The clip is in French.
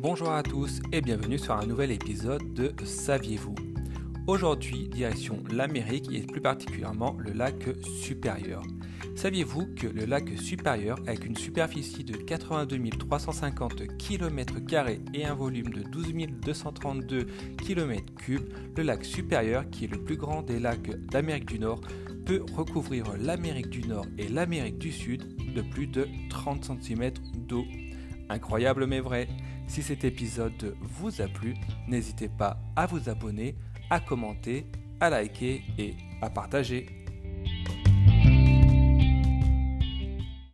Bonjour à tous et bienvenue sur un nouvel épisode de Saviez-vous? Aujourd'hui, direction l'Amérique et plus particulièrement le lac supérieur. Saviez-vous que le lac supérieur, avec une superficie de 82 350 km et un volume de 12 232 km3, le lac supérieur, qui est le plus grand des lacs d'Amérique du Nord, peut recouvrir l'Amérique du Nord et l'Amérique du Sud de plus de 30 cm d'eau. Incroyable mais vrai. Si cet épisode vous a plu, n'hésitez pas à vous abonner, à commenter, à liker et à partager.